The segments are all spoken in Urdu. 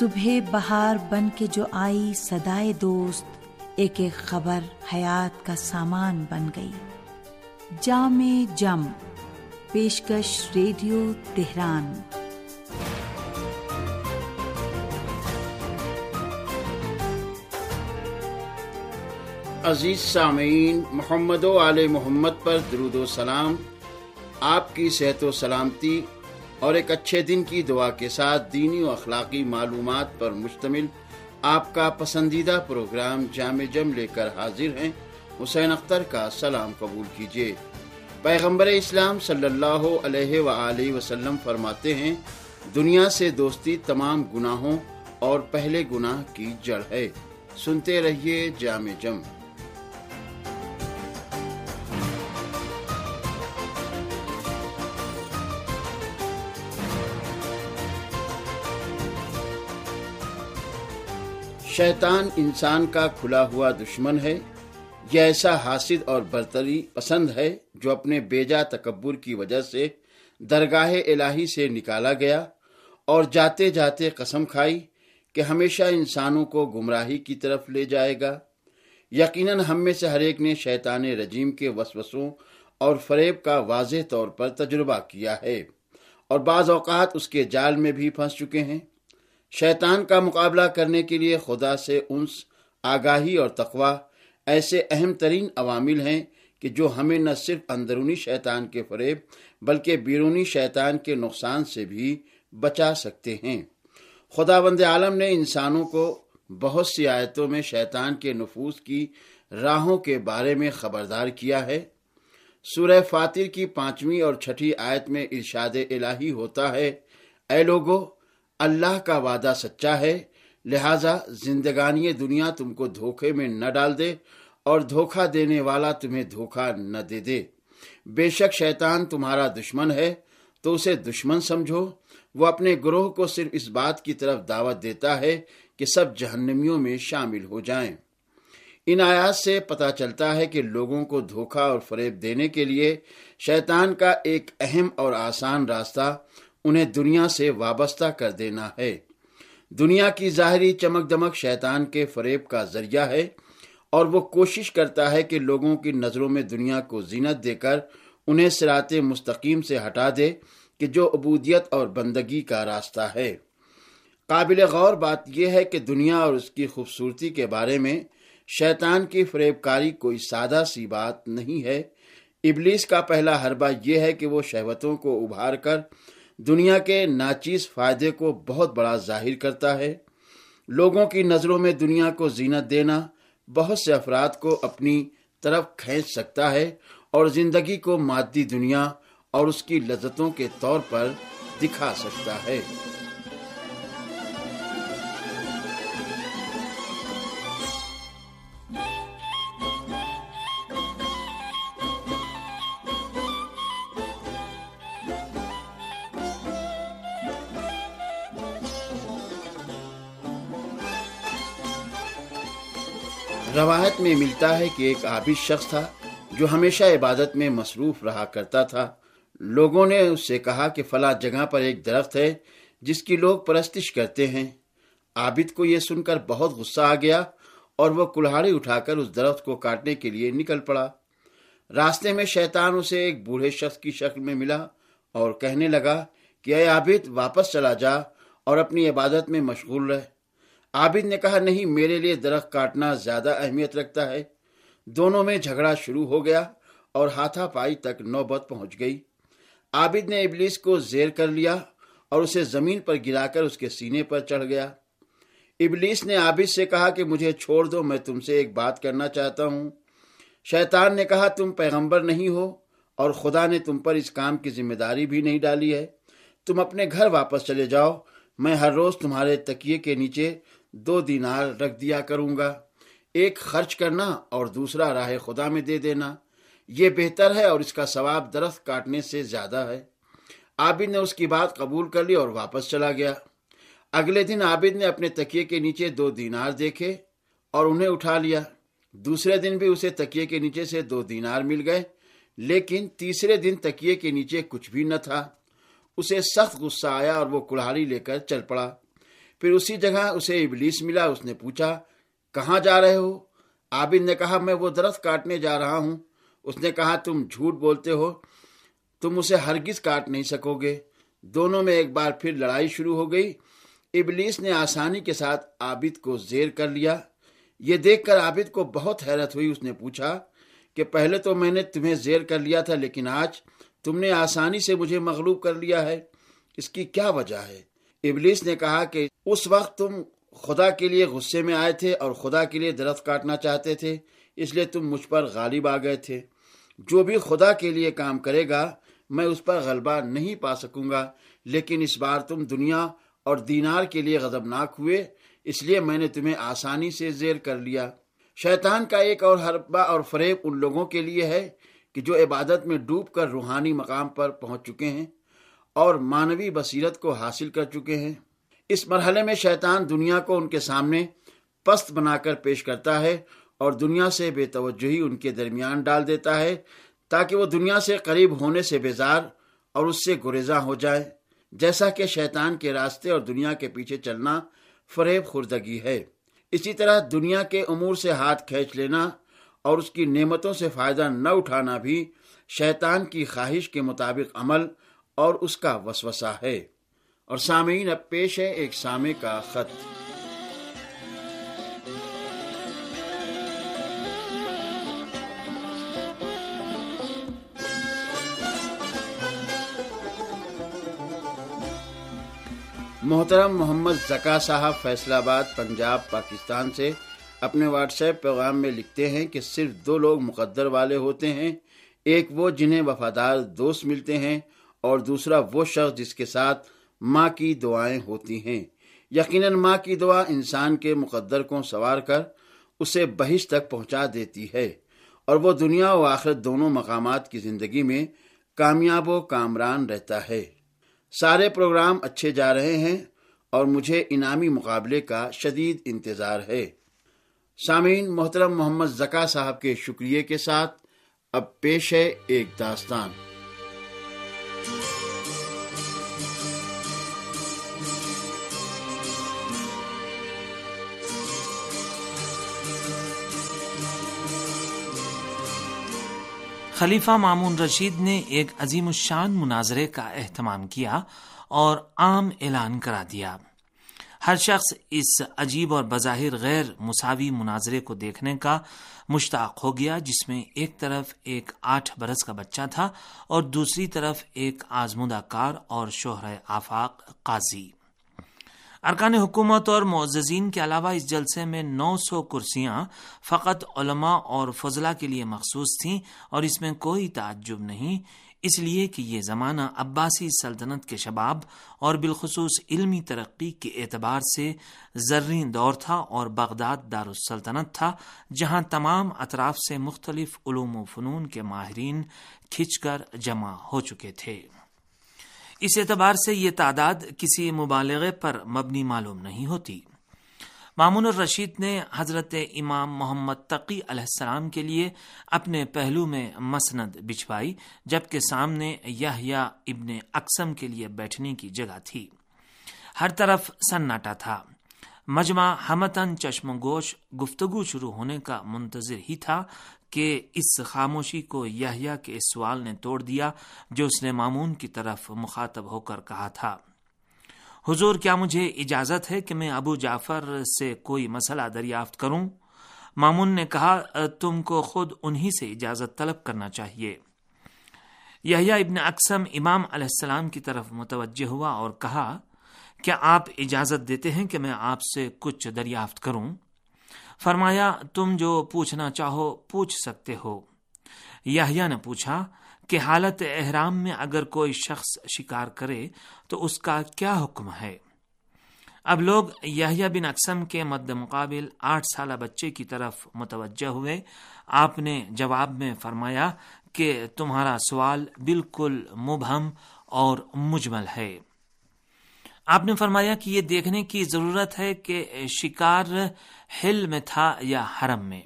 صبح بہار بن کے جو آئی سدائے دوست، ایک ایک خبر حیات کا سامان بن گئی۔ جام جم، پیشکش ریڈیو تہران۔ عزیز سامعین، محمد و آل محمد پر درود و سلام۔ آپ کی صحت و سلامتی اور ایک اچھے دن کی دعا کے ساتھ دینی و اخلاقی معلومات پر مشتمل آپ کا پسندیدہ پروگرام جامع جم لے کر حاضر ہیں۔ حسین اختر کا سلام قبول کیجیے۔ پیغمبر اسلام صلی اللہ علیہ و وسلم فرماتے ہیں، دنیا سے دوستی تمام گناہوں اور پہلے گناہ کی جڑ ہے۔ سنتے رہیے جامع جم۔ شیطان انسان کا کھلا ہوا دشمن ہے، یہ ایسا حاصل اور برتری پسند ہے جو اپنے بیجا تکبر کی وجہ سے درگاہ الہی سے نکالا گیا اور جاتے جاتے قسم کھائی کہ ہمیشہ انسانوں کو گمراہی کی طرف لے جائے گا۔ یقیناً ہم میں سے ہر ایک نے شیطان رجیم کے وسوسوں اور فریب کا واضح طور پر تجربہ کیا ہے اور بعض اوقات اس کے جال میں بھی پھنس چکے ہیں۔ شیطان کا مقابلہ کرنے کے لیے خدا سے انس، آگاہی اور تقوا ایسے اہم ترین عوامل ہیں کہ جو ہمیں نہ صرف اندرونی شیطان کے فریب بلکہ بیرونی شیطان کے نقصان سے بھی بچا سکتے ہیں۔ خدا بند عالم نے انسانوں کو بہت سی آیتوں میں شیطان کے نفوذ کی راہوں کے بارے میں خبردار کیا ہے۔ سورہ فاتر کی پانچویں اور چھٹی آیت میں ارشاد الہی ہوتا ہے، اے لوگو اللہ کا وعدہ سچا ہے، لہذا زندگانی دنیا تم کو دھوکے میں نہ ڈال دے اور دھوکہ دینے والا تمہیں دھوکہ نہ دے دے۔ بے شک شیطان تمہارا دشمن ہے، تو اسے دشمن سمجھو۔ وہ اپنے گروہ کو صرف اس بات کی طرف دعوت دیتا ہے کہ سب جہنمیوں میں شامل ہو جائیں۔ ان آیات سے پتا چلتا ہے کہ لوگوں کو دھوکہ اور فریب دینے کے لیے شیطان کا ایک اہم اور آسان راستہ انہیں دنیا سے وابستہ کر دینا ہے۔ دنیا کی ظاہری چمک دمک شیطان کے فریب کا ذریعہ ہے اور وہ کوشش کرتا ہے کہ لوگوں کی نظروں میں دنیا کو زینت دے کر انہیں سرات مستقیم سے ہٹا دے کہ جو عبودیت اور بندگی کا راستہ ہے۔ قابل غور بات یہ ہے کہ دنیا اور اس کی خوبصورتی کے بارے میں شیطان کی فریب کاری کوئی سادہ سی بات نہیں ہے۔ ابلیس کا پہلا حربہ یہ ہے کہ وہ شہوتوں کو ابھار کر دنیا کے ناچیز فائدے کو بہت بڑا ظاہر کرتا ہے۔ لوگوں کی نظروں میں دنیا کو زینت دینا بہت سے افراد کو اپنی طرف کھینچ سکتا ہے اور زندگی کو مادی دنیا اور اس کی لذتوں کے طور پر دکھا سکتا ہے۔ روایت میں ملتا ہے کہ ایک عابد شخص تھا جو ہمیشہ عبادت میں مصروف رہا کرتا تھا۔ لوگوں نے اس سے کہا کہ فلاں جگہ پر ایک درخت ہے جس کی لوگ پرستش کرتے ہیں۔ عابد کو یہ سن کر بہت غصہ آ گیا اور وہ کلہاڑی اٹھا کر اس درخت کو کاٹنے کے لیے نکل پڑا۔ راستے میں شیطان اسے ایک بوڑھے شخص کی شکل میں ملا اور کہنے لگا کہ اے عابد، واپس چلا جا اور اپنی عبادت میں مشغول رہ۔ عابد نے کہا، نہیں، میرے لیے درخت کاٹنا زیادہ اہمیت رکھتا ہے. دونوں میں جھگڑا شروع ہو گیا اور ہاتھا پائی تک نوبت پہنچ گئی۔ عابد نے ابلیس کو زیر کر لیا اور اسے زمین پر گرا کر اس کے سینے پر چڑھ گیا۔ ابلیس نے عابد سے کہا کہ مجھے چھوڑ دو، میں تم سے ایک بات کرنا چاہتا ہوں۔ شیطان نے کہا، تم پیغمبر نہیں ہو اور خدا نے تم پر اس کام کی ذمہ داری بھی نہیں ڈالی ہے۔ تم اپنے گھر واپس چلے جاؤ، میں ہر روز تمہارے تکیے کے نیچے دو دینار رکھ دیا کروں گا۔ ایک خرچ کرنا اور دوسرا راہ خدا میں دے دینا۔ یہ بہتر ہے اور اس کا ثواب درخت کاٹنے سے زیادہ ہے۔ عابد نے اس کی بات قبول کر لی اور واپس چلا گیا۔ اگلے دن عابد نے اپنے تکیے کے نیچے دو دینار دیکھے اور انہیں اٹھا لیا۔ دوسرے دن بھی اسے تکیے کے نیچے سے دو دینار مل گئے۔ لیکن تیسرے دن تکیے کے نیچے کچھ بھی نہ تھا۔ اسے سخت غصہ آیا اور وہ کڑھاڑی لے کر چل پڑا۔ پھر اسی جگہ اسے ابلیس ملا، اس نے پوچھا، کہاں جا رہے ہو؟ عابد نے کہا، میں وہ درخت کاٹنے جا رہا ہوں۔ اس نے کہا، تم جھوٹ بولتے ہو، تم اسے ہرگز کاٹ نہیں سکو گے۔ دونوں میں ایک بار پھر لڑائی شروع ہو گئی۔ ابلیس نے آسانی کے ساتھ عابد کو زیر کر لیا۔ یہ دیکھ کر عابد کو بہت حیرت ہوئی۔ اس نے پوچھا کہ پہلے تو میں نے تمہیں زیر کر لیا تھا، لیکن آج تم نے آسانی سے مجھے مغلوب کر لیا ہے۔ اس کی کیا وجہ ہے؟ ابلیس نے کہا کہ اس وقت تم خدا کے لیے غصے میں آئے تھے اور خدا کے لیے درخت کاٹنا چاہتے تھے، اس لیے تم مجھ پر غالب آ گئے تھے۔ جو بھی خدا کے لیے کام کرے گا، میں اس پر غلبہ نہیں پا سکوں گا۔ لیکن اس بار تم دنیا اور دینار کے لیے غضبناک ہوئے، اس لیے میں نے تمہیں آسانی سے زیر کر لیا۔ شیطان کا ایک اور حربہ اور فریب ان لوگوں کے لیے ہے کہ جو عبادت میں ڈوب کر روحانی مقام پر پہنچ چکے ہیں۔ اور مانوی بصیرت کو حاصل کر چکے ہیں۔ اس مرحلے میں شیطان دنیا کو ان کے سامنے پست بنا کر پیش کرتا ہے اور دنیا سے بے توجہی ان کے درمیان ڈال دیتا ہے تاکہ وہ دنیا سے قریب ہونے سے بیزار اور اس سے گریزاں ہو جائے۔ جیسا کہ شیطان کے راستے اور دنیا کے پیچھے چلنا فریب خوردگی ہے۔ اسی طرح دنیا کے امور سے ہاتھ کھینچ لینا اور اس کی نعمتوں سے فائدہ نہ اٹھانا بھی شیطان کی خواہش کے مطابق عمل اور اس کا وسوسہ ہے۔ اور سامعین، اب پیش ہے ایک سامع کا خط۔ محترم محمد زکا صاحب فیصلہ آباد، پنجاب، پاکستان سے اپنے واٹس ایپ پیغام میں لکھتے ہیں کہ صرف دو لوگ مقدر والے ہوتے ہیں۔ ایک وہ جنہیں وفادار دوست ملتے ہیں اور دوسرا وہ شخص جس کے ساتھ ماں کی دعائیں ہوتی ہیں۔ یقیناً ماں کی دعا انسان کے مقدر کو سوار کر اسے بہش تک پہنچا دیتی ہے اور وہ دنیا و آخرت دونوں مقامات کی زندگی میں کامیاب و کامران رہتا ہے۔ سارے پروگرام اچھے جا رہے ہیں اور مجھے انعامی مقابلے کا شدید انتظار ہے۔ سامعین، محترم محمد زکا صاحب کے شکریہ کے ساتھ اب پیش ہے ایک داستان۔ خلیفہ مامون رشید نے ایک عظیم الشان مناظرے کا اہتمام کیا اور عام اعلان کرا دیا۔ ہر شخص اس عجیب اور بظاہر غیر مساوی مناظرے کو دیکھنے کا مشتاق ہو گیا، جس میں ایک طرف ایک آٹھ برس کا بچہ تھا اور دوسری طرف ایک آزمودہ کار اور شوہر آفاق قاضی۔ ارکان حکومت اور معززین کے علاوہ اس جلسے میں نو سو کرسیاں فقط علماء اور فضلہ کے لیے مخصوص تھیں اور اس میں کوئی تعجب نہیں۔ اس لیے کہ یہ زمانہ عباسی سلطنت کے شباب اور بالخصوص علمی ترقی کے اعتبار سے زرین دور تھا اور بغداد دارالسلطنت تھا، جہاں تمام اطراف سے مختلف علوم و فنون کے ماہرین کھچ کر جمع ہو چکے تھے۔ اس اعتبار سے یہ تعداد کسی مبالغے پر مبنی معلوم نہیں ہوتی۔ مامون الرشید نے حضرت امام محمد تقی علیہ السلام کے لیے اپنے پہلو میں مسند بچھوائی جبکہ سامنے یا ابن اقسم کے لیے بیٹھنے کی جگہ تھی۔ ہر طرف سناٹا تھا۔ مجمع ہمتن چشم گوش گفتگو شروع ہونے کا منتظر ہی تھا کہ اس خاموشی کو یحییٰ کے اس سوال نے توڑ دیا جو اس نے مامون کی طرف مخاطب ہو کر کہا تھا۔ حضور، کیا مجھے اجازت ہے کہ میں ابو جعفر سے کوئی مسئلہ دریافت کروں؟ مامون نے کہا، تم کو خود انہی سے اجازت طلب کرنا چاہیے۔ یحییٰ ابن اقسم امام علیہ السلام کی طرف متوجہ ہوا اور کہا کیا آپ اجازت دیتے ہیں کہ میں آپ سے کچھ دریافت کروں؟ فرمایا، تم جو پوچھنا چاہو پوچھ سکتے ہو۔ یحییٰ نے پوچھا، کہ حالت احرام میں اگر کوئی شخص شکار کرے، تو اس کا کیا حکم ہے؟ اب لوگ یحییٰ بن اقسم کے مد مقابل آٹھ سالہ بچے کی طرف متوجہ ہوئے۔ آپ نے جواب میں فرمایا کہ تمہارا سوال بالکل مبہم اور مجمل ہے۔ آپ نے فرمایا کہ یہ دیکھنے کی ضرورت ہے کہ شکار ہل میں تھا یا حرم میں۔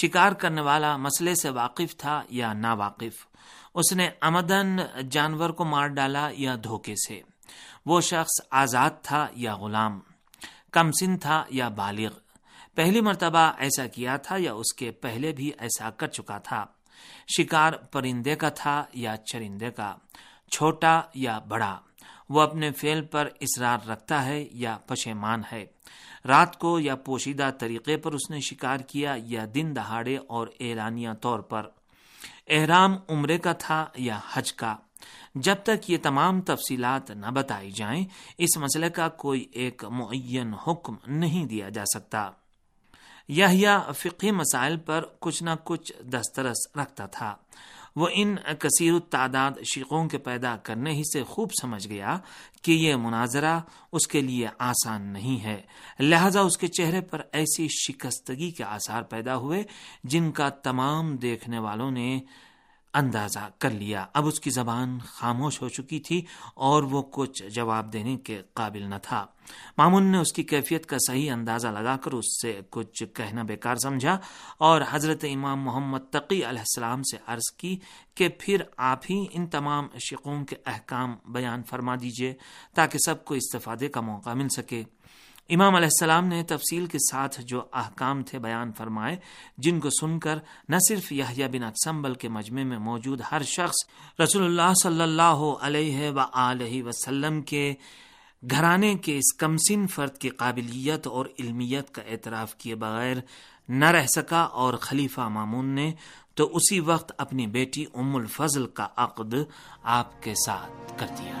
شکار کرنے والا مسئلے سے واقف تھا یا نا واقف اس نے امدن جانور کو مار ڈالا یا دھوکے سے۔ وہ شخص آزاد تھا یا غلام۔ کمسن تھا یا بالغ۔ پہلی مرتبہ ایسا کیا تھا یا اس کے پہلے بھی ایسا کر چکا تھا۔ شکار پرندے کا تھا یا چرندے کا، چھوٹا یا بڑا۔ وہ اپنے فیل پر اصرار رکھتا ہے یا پشیمان ہے۔ رات کو یا پوشیدہ طریقے پر اس نے شکار کیا یا دن دہاڑے اور اعلانیہ طور پر۔ احرام عمرے کا تھا یا حج کا؟ جب تک یہ تمام تفصیلات نہ بتائی جائیں، اس مسئلے کا کوئی ایک معین حکم نہیں دیا جا سکتا۔ یہ فقی مسائل پر کچھ نہ کچھ دسترس رکھتا تھا۔ وہ ان کثیر تعداد شیقوں کے پیدا کرنے ہی سے خوب سمجھ گیا کہ یہ مناظرہ اس کے لیے آسان نہیں ہے۔ لہذا اس کے چہرے پر ایسی شکستگی کے آثار پیدا ہوئے جن کا تمام دیکھنے والوں نے اندازہ کر لیا۔ اب اس کی زبان خاموش ہو چکی تھی اور وہ کچھ جواب دینے کے قابل نہ تھا۔ مامون نے اس کی کیفیت کا صحیح اندازہ لگا کر اس سے کچھ کہنا بیکار سمجھا اور حضرت امام محمد تقی علیہ السلام سے عرض کی کہ پھر آپ ہی ان تمام شقوں کے احکام بیان فرما دیجیے تاکہ سب کو استفادے کا موقع مل سکے۔ امام علیہ السلام نے تفصیل کے ساتھ جو احکام تھے بیان فرمائے، جن کو سن کر نہ صرف یحییٰ بن اقسم بلکہ مجمع میں موجود ہر شخص رسول اللہ صلی اللہ علیہ و وسلم کے گھرانے کے اس کمسن فرد کی قابلیت اور علمیت کا اعتراف کیے بغیر نہ رہ سکا اور خلیفہ مامون نے تو اسی وقت اپنی بیٹی ام الفضل کا عقد آپ کے ساتھ کر دیا۔